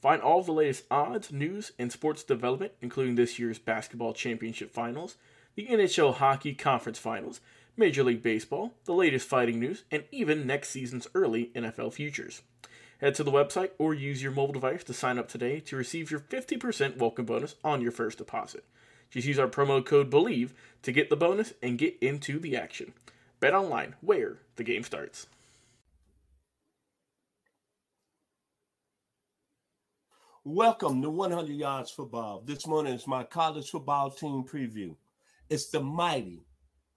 Find all of the latest odds, news, and sports development, including this year's basketball championship finals, the NHL hockey conference finals, Major League Baseball, the latest fighting news, and even next season's early NFL futures. Head to the website or use your mobile device to sign up today to receive your 50% welcome bonus on your first deposit. Just use our promo code BELIEVE to get the bonus and get into the action. Bet online, where the game starts. Welcome to 100 Yards Football. This morning is my college football team preview. It's the mighty,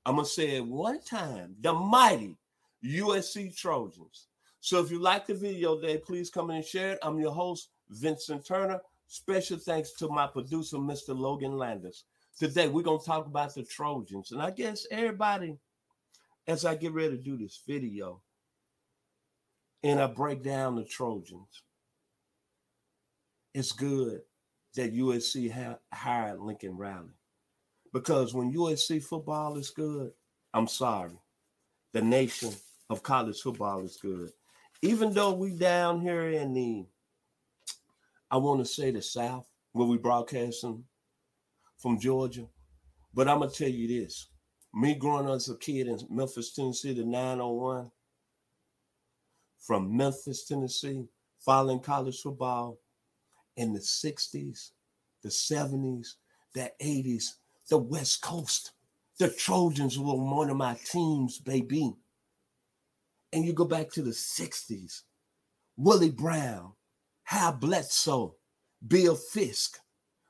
I'm going to say it one time, the mighty USC Trojans. So if you like the video today, please come in and share it. I'm your host, Vincent Turner. Special thanks to my producer, Mr. Logan Landis. Today, we're going to talk about the Trojans. And I guess everybody, as I get ready to do this video, and I break down the Trojans, it's good that USC ha- hired Lincoln Riley. Because when USC football is good, I'm sorry, the nation of college football is good. Even though we down here in the, I want to say the South, where we broadcasting from Georgia, but I'm gonna tell you this: me growing up as a kid in Memphis, Tennessee, the 901, from Memphis, Tennessee, following college football in the 60s, the 70s, the 80s, the West Coast. The Trojans were one of my teams, baby. And you go back to the 60s, Willie Brown, Hal Bedsole, Bill Fisk,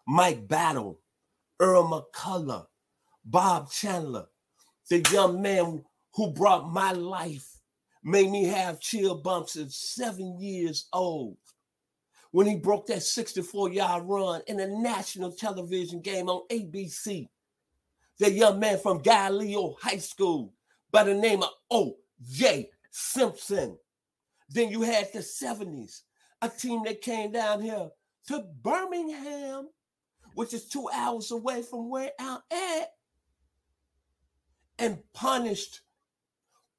Mike Battle, Earl McCullough, Bob Chandler, the young man who brought my life, made me have chill bumps at seven years old when he broke that 64 yard run in a national television game on ABC. The young man from Galileo High School by the name of O.J. Simpson. Then you had the 70s, a team that came down here to Birmingham, which is two hours away from where I'm at, and punished,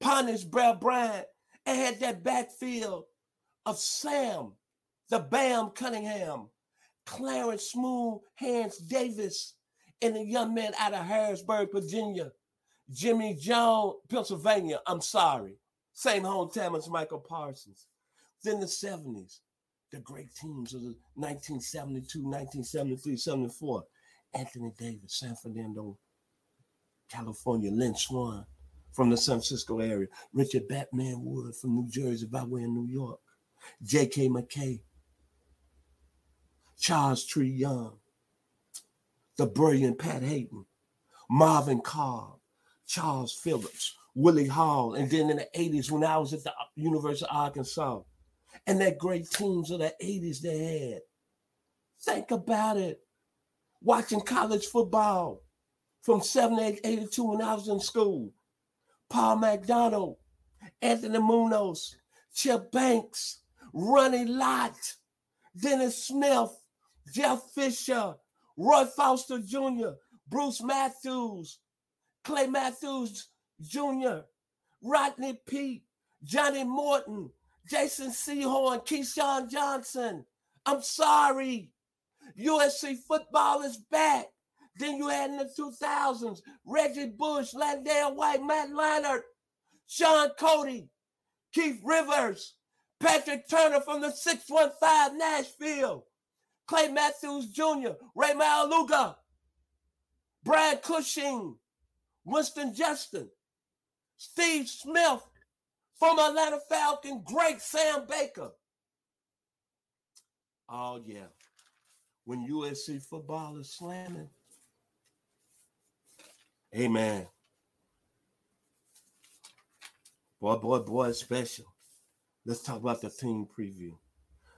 punished Bear Bryant and had that backfield of Sam the Bam Cunningham, Clarence Smooth Hands Davis, and a young man out of Harrisburg, Virginia, Jimmy Jones, Pennsylvania. I'm sorry. Same hometown as Michael Parsons. Then the 70s, the great teams of the 1972, 1973, 74. Anthony Davis, San Fernando, California, Lynn Swann from the San Francisco area, Richard Batman Wood from New Jersey by way of New York, J.K. McKay Charles Tree Young, the brilliant Pat Haden, Marvin Cobb, Charles Phillips, Willie Hall, and then in the 80s when I was at the University of Arkansas, and that great teams of the 80s they had. Think about it. Watching college football from 78, when I was in school. Paul McDonald, Anthony Munoz, Chip Banks, Ronnie Lott, Dennis Smith, Jeff Fisher, Roy Foster Jr., Bruce Matthews, Clay Matthews Jr., Rodney Peete, Johnny Morton, Jason Sehorn, Keyshawn Johnson. I'm sorry. USC football is back. Then you had in the 2000s Reggie Bush, LenDale White, Matt Leinart, Shaun Cody, Keith Rivers, Patrick Turner from the 615 Nashville, Clay Matthews Jr., Rey Maualuga, Brad Cushing, Winston Justice, Steve Smith, former Atlanta Falcon, great Sam Baker. Oh, yeah. When USC football is slamming, amen. Boy, boy, boy, special. Let's talk about the team preview.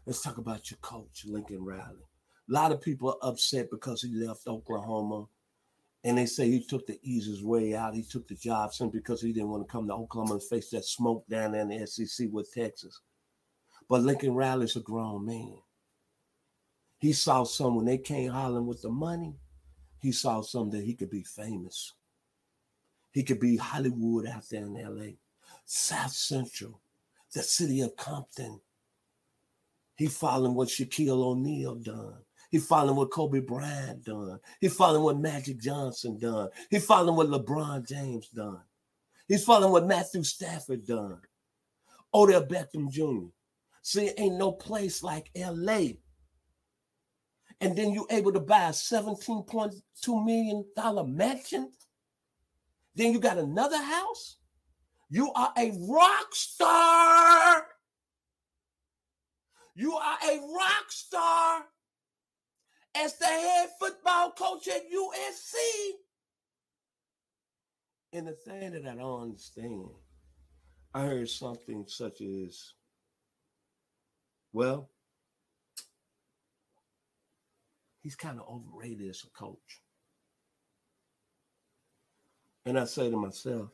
Let's talk about your coach, Lincoln Riley. A lot of people are upset because he left Oklahoma. And they say he took the easiest way out. He took the job simply because he didn't want to come to Oklahoma and face that smoke down there in the SEC with Texas. But Lincoln Riley's a grown man. He saw some when they came hollering with the money. He saw some that he could be famous. He could be Hollywood out there in LA, South Central, the city of Compton. He following what Shaquille O'Neal done. He following what Kobe Bryant done. He following what Magic Johnson done. He following what LeBron James done. He's following what Matthew Stafford done. Odell Beckham Jr. See, ain't no place like LA. And then you able to buy a $17.2 million mansion. Then you got another house. You are a rock star. You are a rock star as the head football coach at USC. And the thing that I don't understand, I heard something such as, well, he's kind of overrated as a coach. And I say to myself,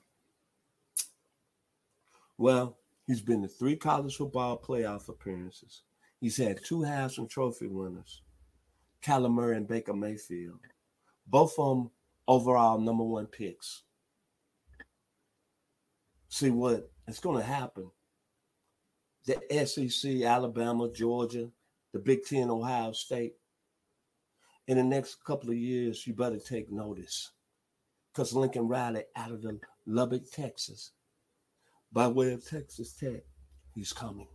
well, he's been to three college football playoff appearances. He's had two Heisman Trophy winners, Kyler Murray and Baker Mayfield. Both of them overall number one picks. See what is going to happen. The SEC, Alabama, Georgia, the Big Ten, Ohio State. In the next couple of years, you better take notice. Because Lincoln Riley out of the Lubbock, Texas, by way of Texas Tech, he's coming.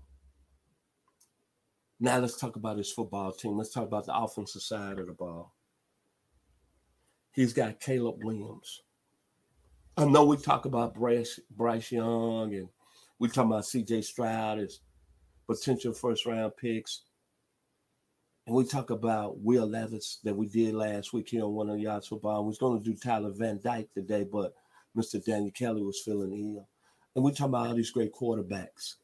Now let's talk about his football team. Let's talk about the offensive side of the ball. He's got Caleb Williams. I know we talk about Bryce, Bryce Young and we talk about CJ Stroud as potential first round picks. And we talk about Will Levis that we did last week here on one of Yards Football. We was going to do Tyler Van Dyke today, but Mr. Daniel Kelly was feeling ill. And we talk about all these great quarterbacks.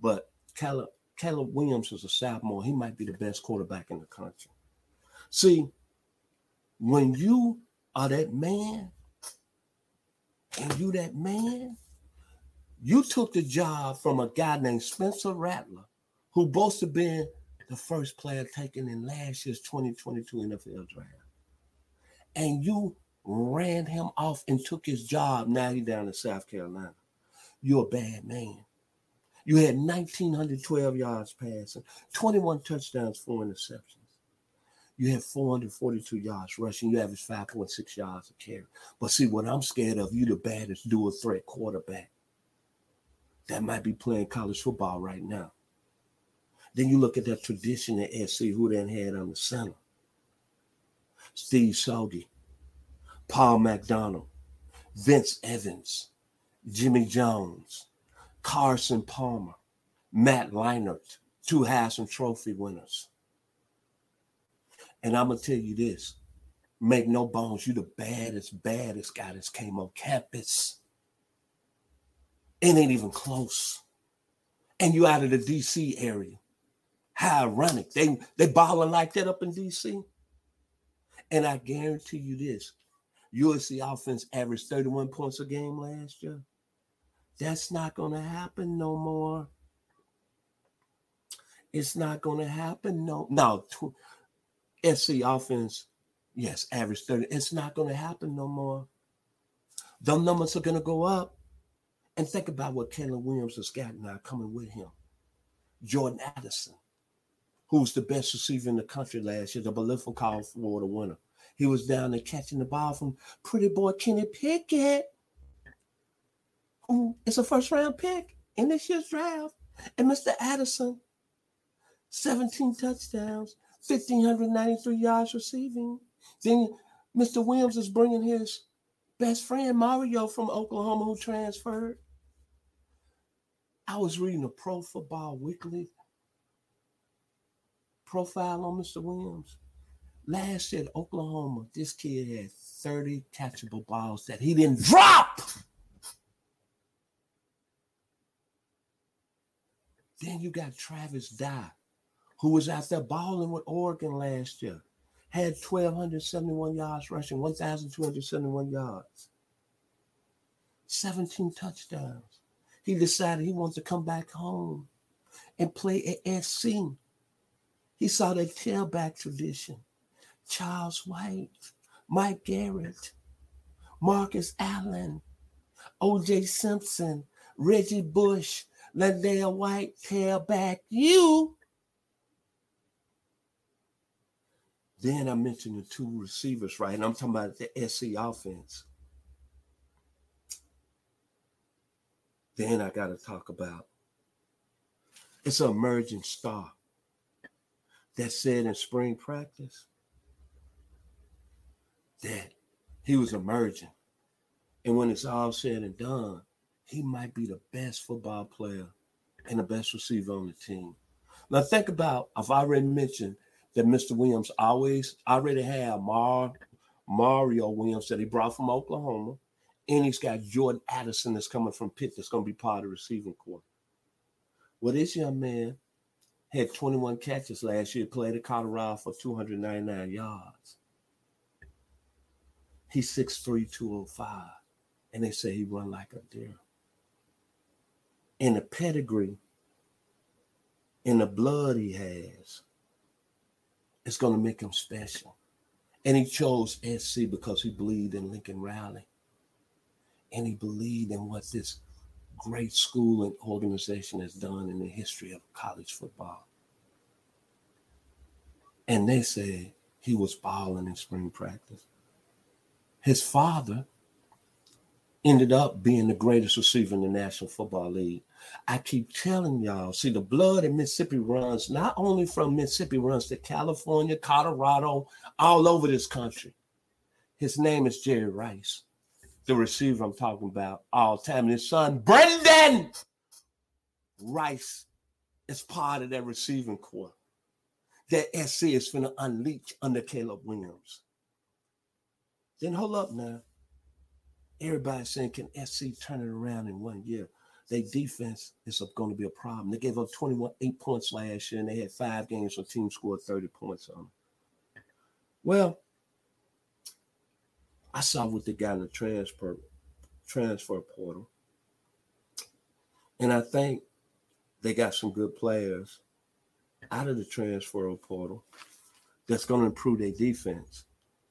But Caleb, Caleb Williams is a sophomore. He might be the best quarterback in the country. See, when you are that man, and you that man, you took the job from a guy named Spencer Rattler, who boasted being the first player taken in last year's 2022 NFL draft. And you ran him off and took his job. Now he's down in South Carolina. You're a bad man. You had 1,912 yards passing, 21 touchdowns, four interceptions. You had 442 yards rushing. You averaged 5.6 yards a carry. But see, what I'm scared of, you the baddest dual threat quarterback that might be playing college football right now. Then you look at that tradition at SC, who then had on the center. Steve Sogge, Paul McDonald, Vince Evans, Jimmy Jones, Carson Palmer, Matt Leinart, two Heisman Trophy winners. And I'm gonna tell you this: make no bones, you the baddest, baddest guy that's came on campus. It ain't even close. And you out of the DC area. How ironic. They they balling like that up in DC. And I guarantee you this: USC offense averaged 31 points a game last year. That's not going to happen no more. It's not going to happen no. No, SC offense, yes, average 30. It's not going to happen no more. The numbers are going to go up. And think about what Caleb Williams has got now coming with him. Jordan Addison, who's the best receiver in the country last year, the Biletnikoff Award winner. He was down there catching the ball from pretty boy Kenny Pickett, is a first round pick in this year's draft. And Mr. Addison, 17 touchdowns, 1,593 yards receiving. Then Mr. Williams is bringing his best friend Mario from Oklahoma who transferred. I was reading a Pro Football Weekly profile on Mr. Williams. Last year at Oklahoma, this kid had 30 catchable balls that he didn't drop. Then you got Travis Dye, who was out there balling with Oregon last year, had 1,271 yards rushing, 1,271 yards, 17 touchdowns. He decided he wants to come back home and play at SC. He saw that tailback tradition. Charles White, Mike Garrett, Marcus Allen, O.J. Simpson, Reggie Bush, LenDale White, tailback you. Then I mentioned the two receivers, right? And I'm talking about the SC offense. Then I got to talk about it's an emerging star that said in spring practice that he was emerging. And when it's all said and done, he might be the best football player and the best receiver on the team. Now think about I've already mentioned that Mr. Williams always already had Mar, Mario Williams that he brought from Oklahoma, and he's got Jordan Addison that's coming from Pitt that's going to be part of the receiving corps. Well, this young man had 21 catches last year, played at Colorado for 299 yards. He's 6'3, 205, and they say he run like a deer. In the pedigree, in the blood he has, it's going to make him special. And he chose SC because he believed in Lincoln Riley. And he believed in what this great school and organization has done in the history of college football. And they said he was balling in spring practice. His father ended up being the greatest receiver in the National Football League. I keep telling y'all, see, the blood in Mississippi runs not only from Mississippi, runs to California, Colorado, all over this country. His name is Jerry Rice, the receiver I'm talking about all time. And his son, Brendan Rice, is part of that receiving corps that SC is going to unleash under Caleb Williams. Then hold up now. Everybody's saying, can SC turn it around in one year? Their defense is going to be a problem. They gave up 21, eight points last year, and they had five games where team scored 30 points on them. Well, I saw what they got in the transfer transfer portal. And I think they got some good players out of the transfer portal that's going to improve their defense.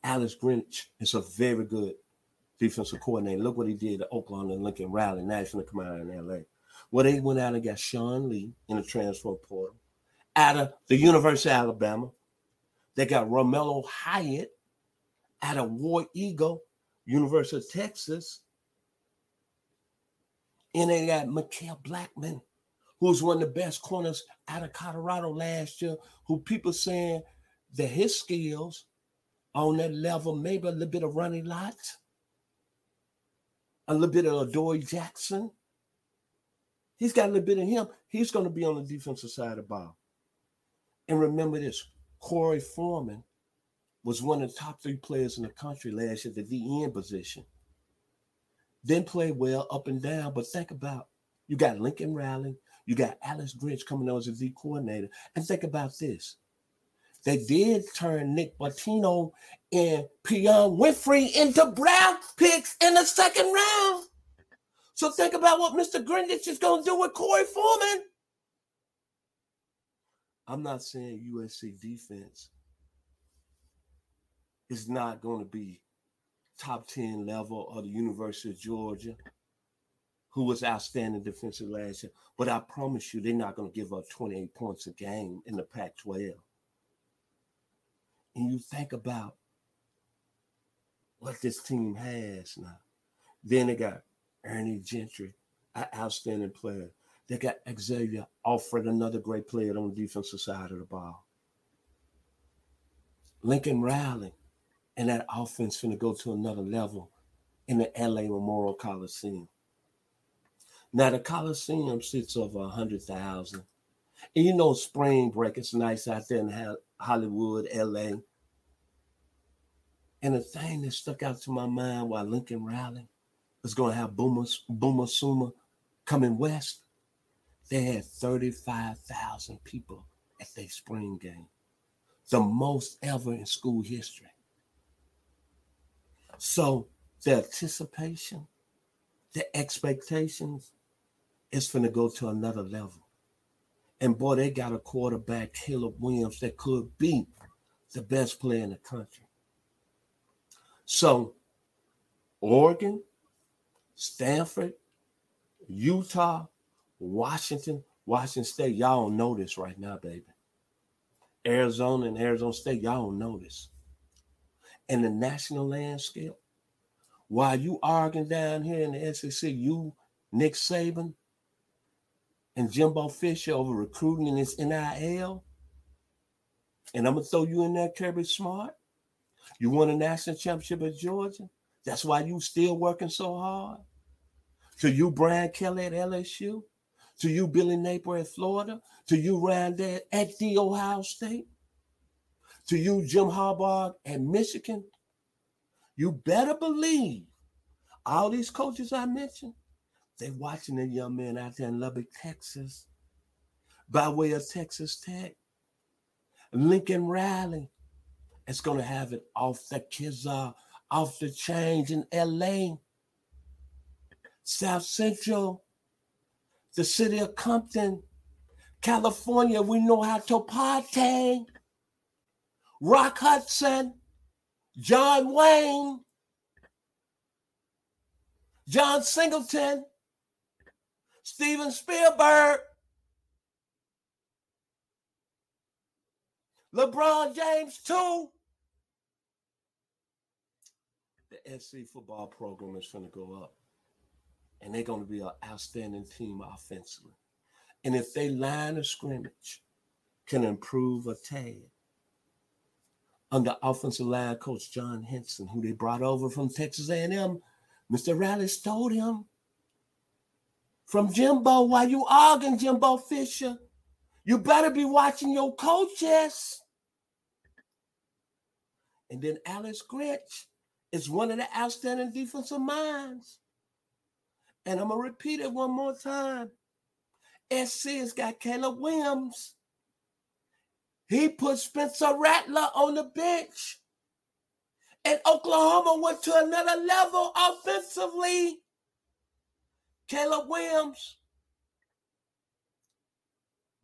Alex Grinch is a very good defensive coordinator. Look what he did at Oklahoma and Lincoln Riley, National Command in LA. Well, they went out and got Shane Lee in the transfer portal out of the University of Alabama. They got Romello Height out of War Eagle, University of Texas. And they got Mekhi Blackmon, who's one of the best corners out of Colorado last year, who people saying that his skills on that level, maybe a little bit of Ronnie Lott, a little bit of Adoree Jackson. He's got a little bit of him. He's going to be on the defensive side of the ball. And remember this Korey Foreman was one of the top three players in the country last year, at the DN position. Then played well up and down. But think about you got Lincoln Riley, you got Alex Grinch coming on as a D coordinator. And think about this. They did turn Nik Bonitto and Perrion Winfrey into draft picks in the second round. So think about what Mr. Grinch is going to do with Korey Foreman. I'm not saying USC defense is not going to be top 10 level of the University of Georgia, who was outstanding defensive last year. But I promise you, they're not going to give up 28 points a game in the Pac 12. And you think about what this team has now. Then they got Eric Gentry, an outstanding player. They got Xavier Alfred, another great player on the defensive side of the ball. Lincoln Riley and that offense finna go to another level in the LA Memorial Coliseum. Now the Coliseum sits over a hundred thousand. And you know, spring break, it's nice out there in Hollywood, LA. And the thing that stuck out to my mind while Lincoln Riley was going to have Boomer, Boomer Sooner coming west, they had 35,000 people at their spring game, the most ever in school history. So the anticipation, the expectations is going to go to another level. And boy, they got a quarterback, Caleb Williams, that could be the best player in the country. So, Oregon, Stanford, Utah, Washington, Washington State, y'all don't know this right now, baby. Arizona and Arizona State, y'all don't know this. In the national landscape, while you arguing down here in the SEC, you, Nick Saban, and Jimbo Fisher over recruiting in this NIL. And I'm gonna throw you in there, Kirby Smart. You won a national championship at Georgia. That's why you still working so hard. To you, Brian Kelly at LSU. To you, Billy Napier at Florida. To you, Ryan Day at the Ohio State. To you, Jim Harbaugh at Michigan. You better believe all these coaches I mentioned, they watching the young man out there in Lubbock, Texas, by way of Texas Tech. Lincoln Riley is going to have it off the kizar, off the change in LA. South Central, the city of Compton, California, we know how to party. Rock Hudson, John Wayne, John Singleton, Steven Spielberg, LeBron James, too. The SC football program is going to go up, and they're going to be an outstanding team offensively. And if they line of scrimmage can improve a tad under offensive line coach Josh Henson, who they brought over from Texas A&M, Mr. Riley told him from Jimbo while you arguing, Jimbo Fisher. You better be watching your coaches. And then Alex Grinch is one of the outstanding defensive minds. And I'm going to repeat it one more time. SC has got Caleb Williams. He put Spencer Rattler on the bench. And Oklahoma went to another level offensively. Caleb Williams,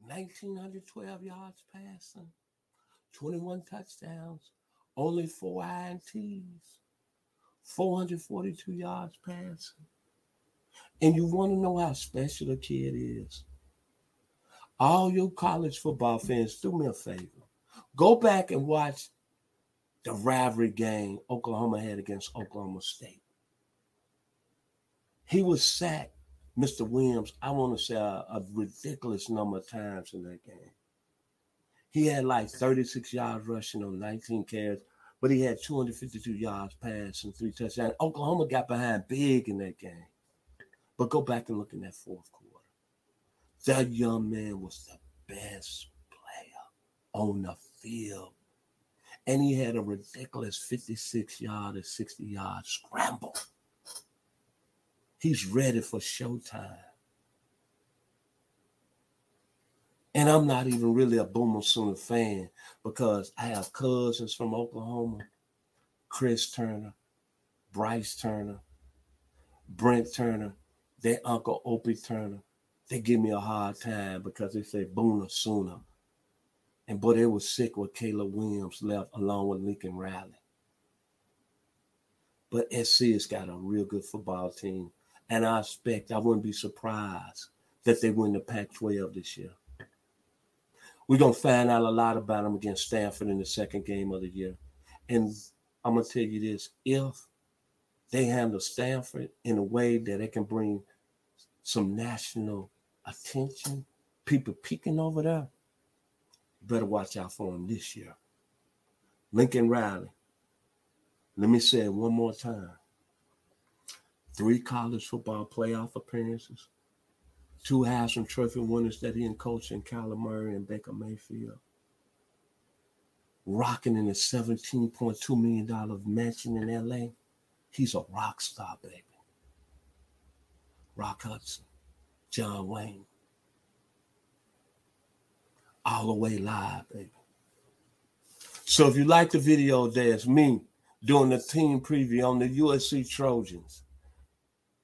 1,912 yards passing, 21 touchdowns, only four INTs, 442 yards passing. And you want to know how special a kid is? All your college football fans, do me a favor. Go back and watch the rivalry game Oklahoma had against Oklahoma State. He was sacked, Mr. Williams, I want to say a, a, ridiculous number of times in that game. He had like 36 yards rushing on 19 carries, but he had 252 yards passing, three touchdowns. Oklahoma got behind big in that game. But go back and look in that fourth quarter. That young man was the best player on the field. And he had a ridiculous 56 yard or 60 yard scramble. He's ready for showtime. And I'm not even really a Boomer Sooner fan because I have cousins from Oklahoma, Chris Turner, Bryce Turner, Brent Turner, their uncle Opie Turner. They give me a hard time because they say Boomer Sooner. And boy, they were sick when Caleb Williams left along with Lincoln Riley. But SC has got a real good football team. And I expect I wouldn't be surprised that they win the Pac 12 this year. We're going to find out a lot about them against Stanford in the second game of the year. And I'm going to tell you this if they handle Stanford in a way that it can bring some national attention. People peeking over there. Better watch out for them this year. Lincoln Riley. Let me say it one more time. Three college football playoff appearances, two Heisman Trophy winners that he and coach in Kyler Murray and Baker Mayfield. Rocking in a $17.2 million mansion in LA. He's a rock star, baby. Rock Hudson, John Wayne. All the way live, baby. So if you like the video, there's me doing the team preview on the USC Trojans.